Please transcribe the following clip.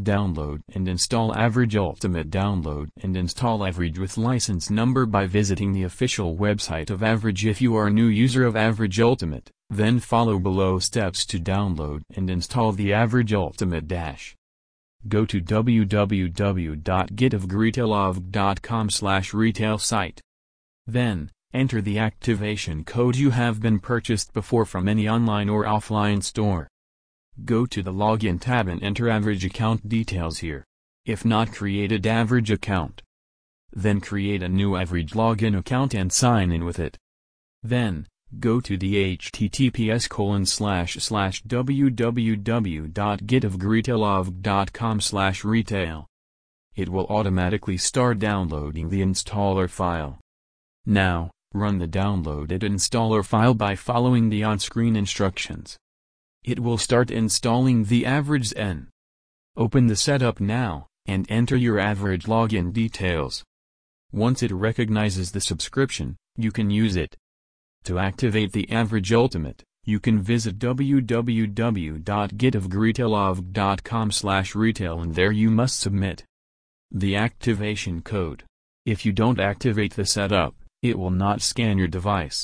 Download and install Average Ultimate Download and install Average with license number by visiting the official website of Average if you are a new user of Average Ultimate, then follow below steps to download and install the Average Ultimate Dash. Go to www.getavgretailavg.com slash retail site. Then, enter the activation code you have been purchased before from any online or offline store. Go to the Login tab and enter average account details here. If not created average account. Then create a new average login account and sign in with it. Then, go to the https colon slash slash slash retail. It will automatically start downloading the installer file. Now, run the downloaded installer file by following the on-screen instructions. It will start installing the average N. Open the setup now, and enter your average login details. Once it recognizes the subscription, you can use it. To activate the average ultimate, you can visit www.getavgretailavg.com slash retail and there you must submit the activation code. If you don't activate the setup, it will not scan your device.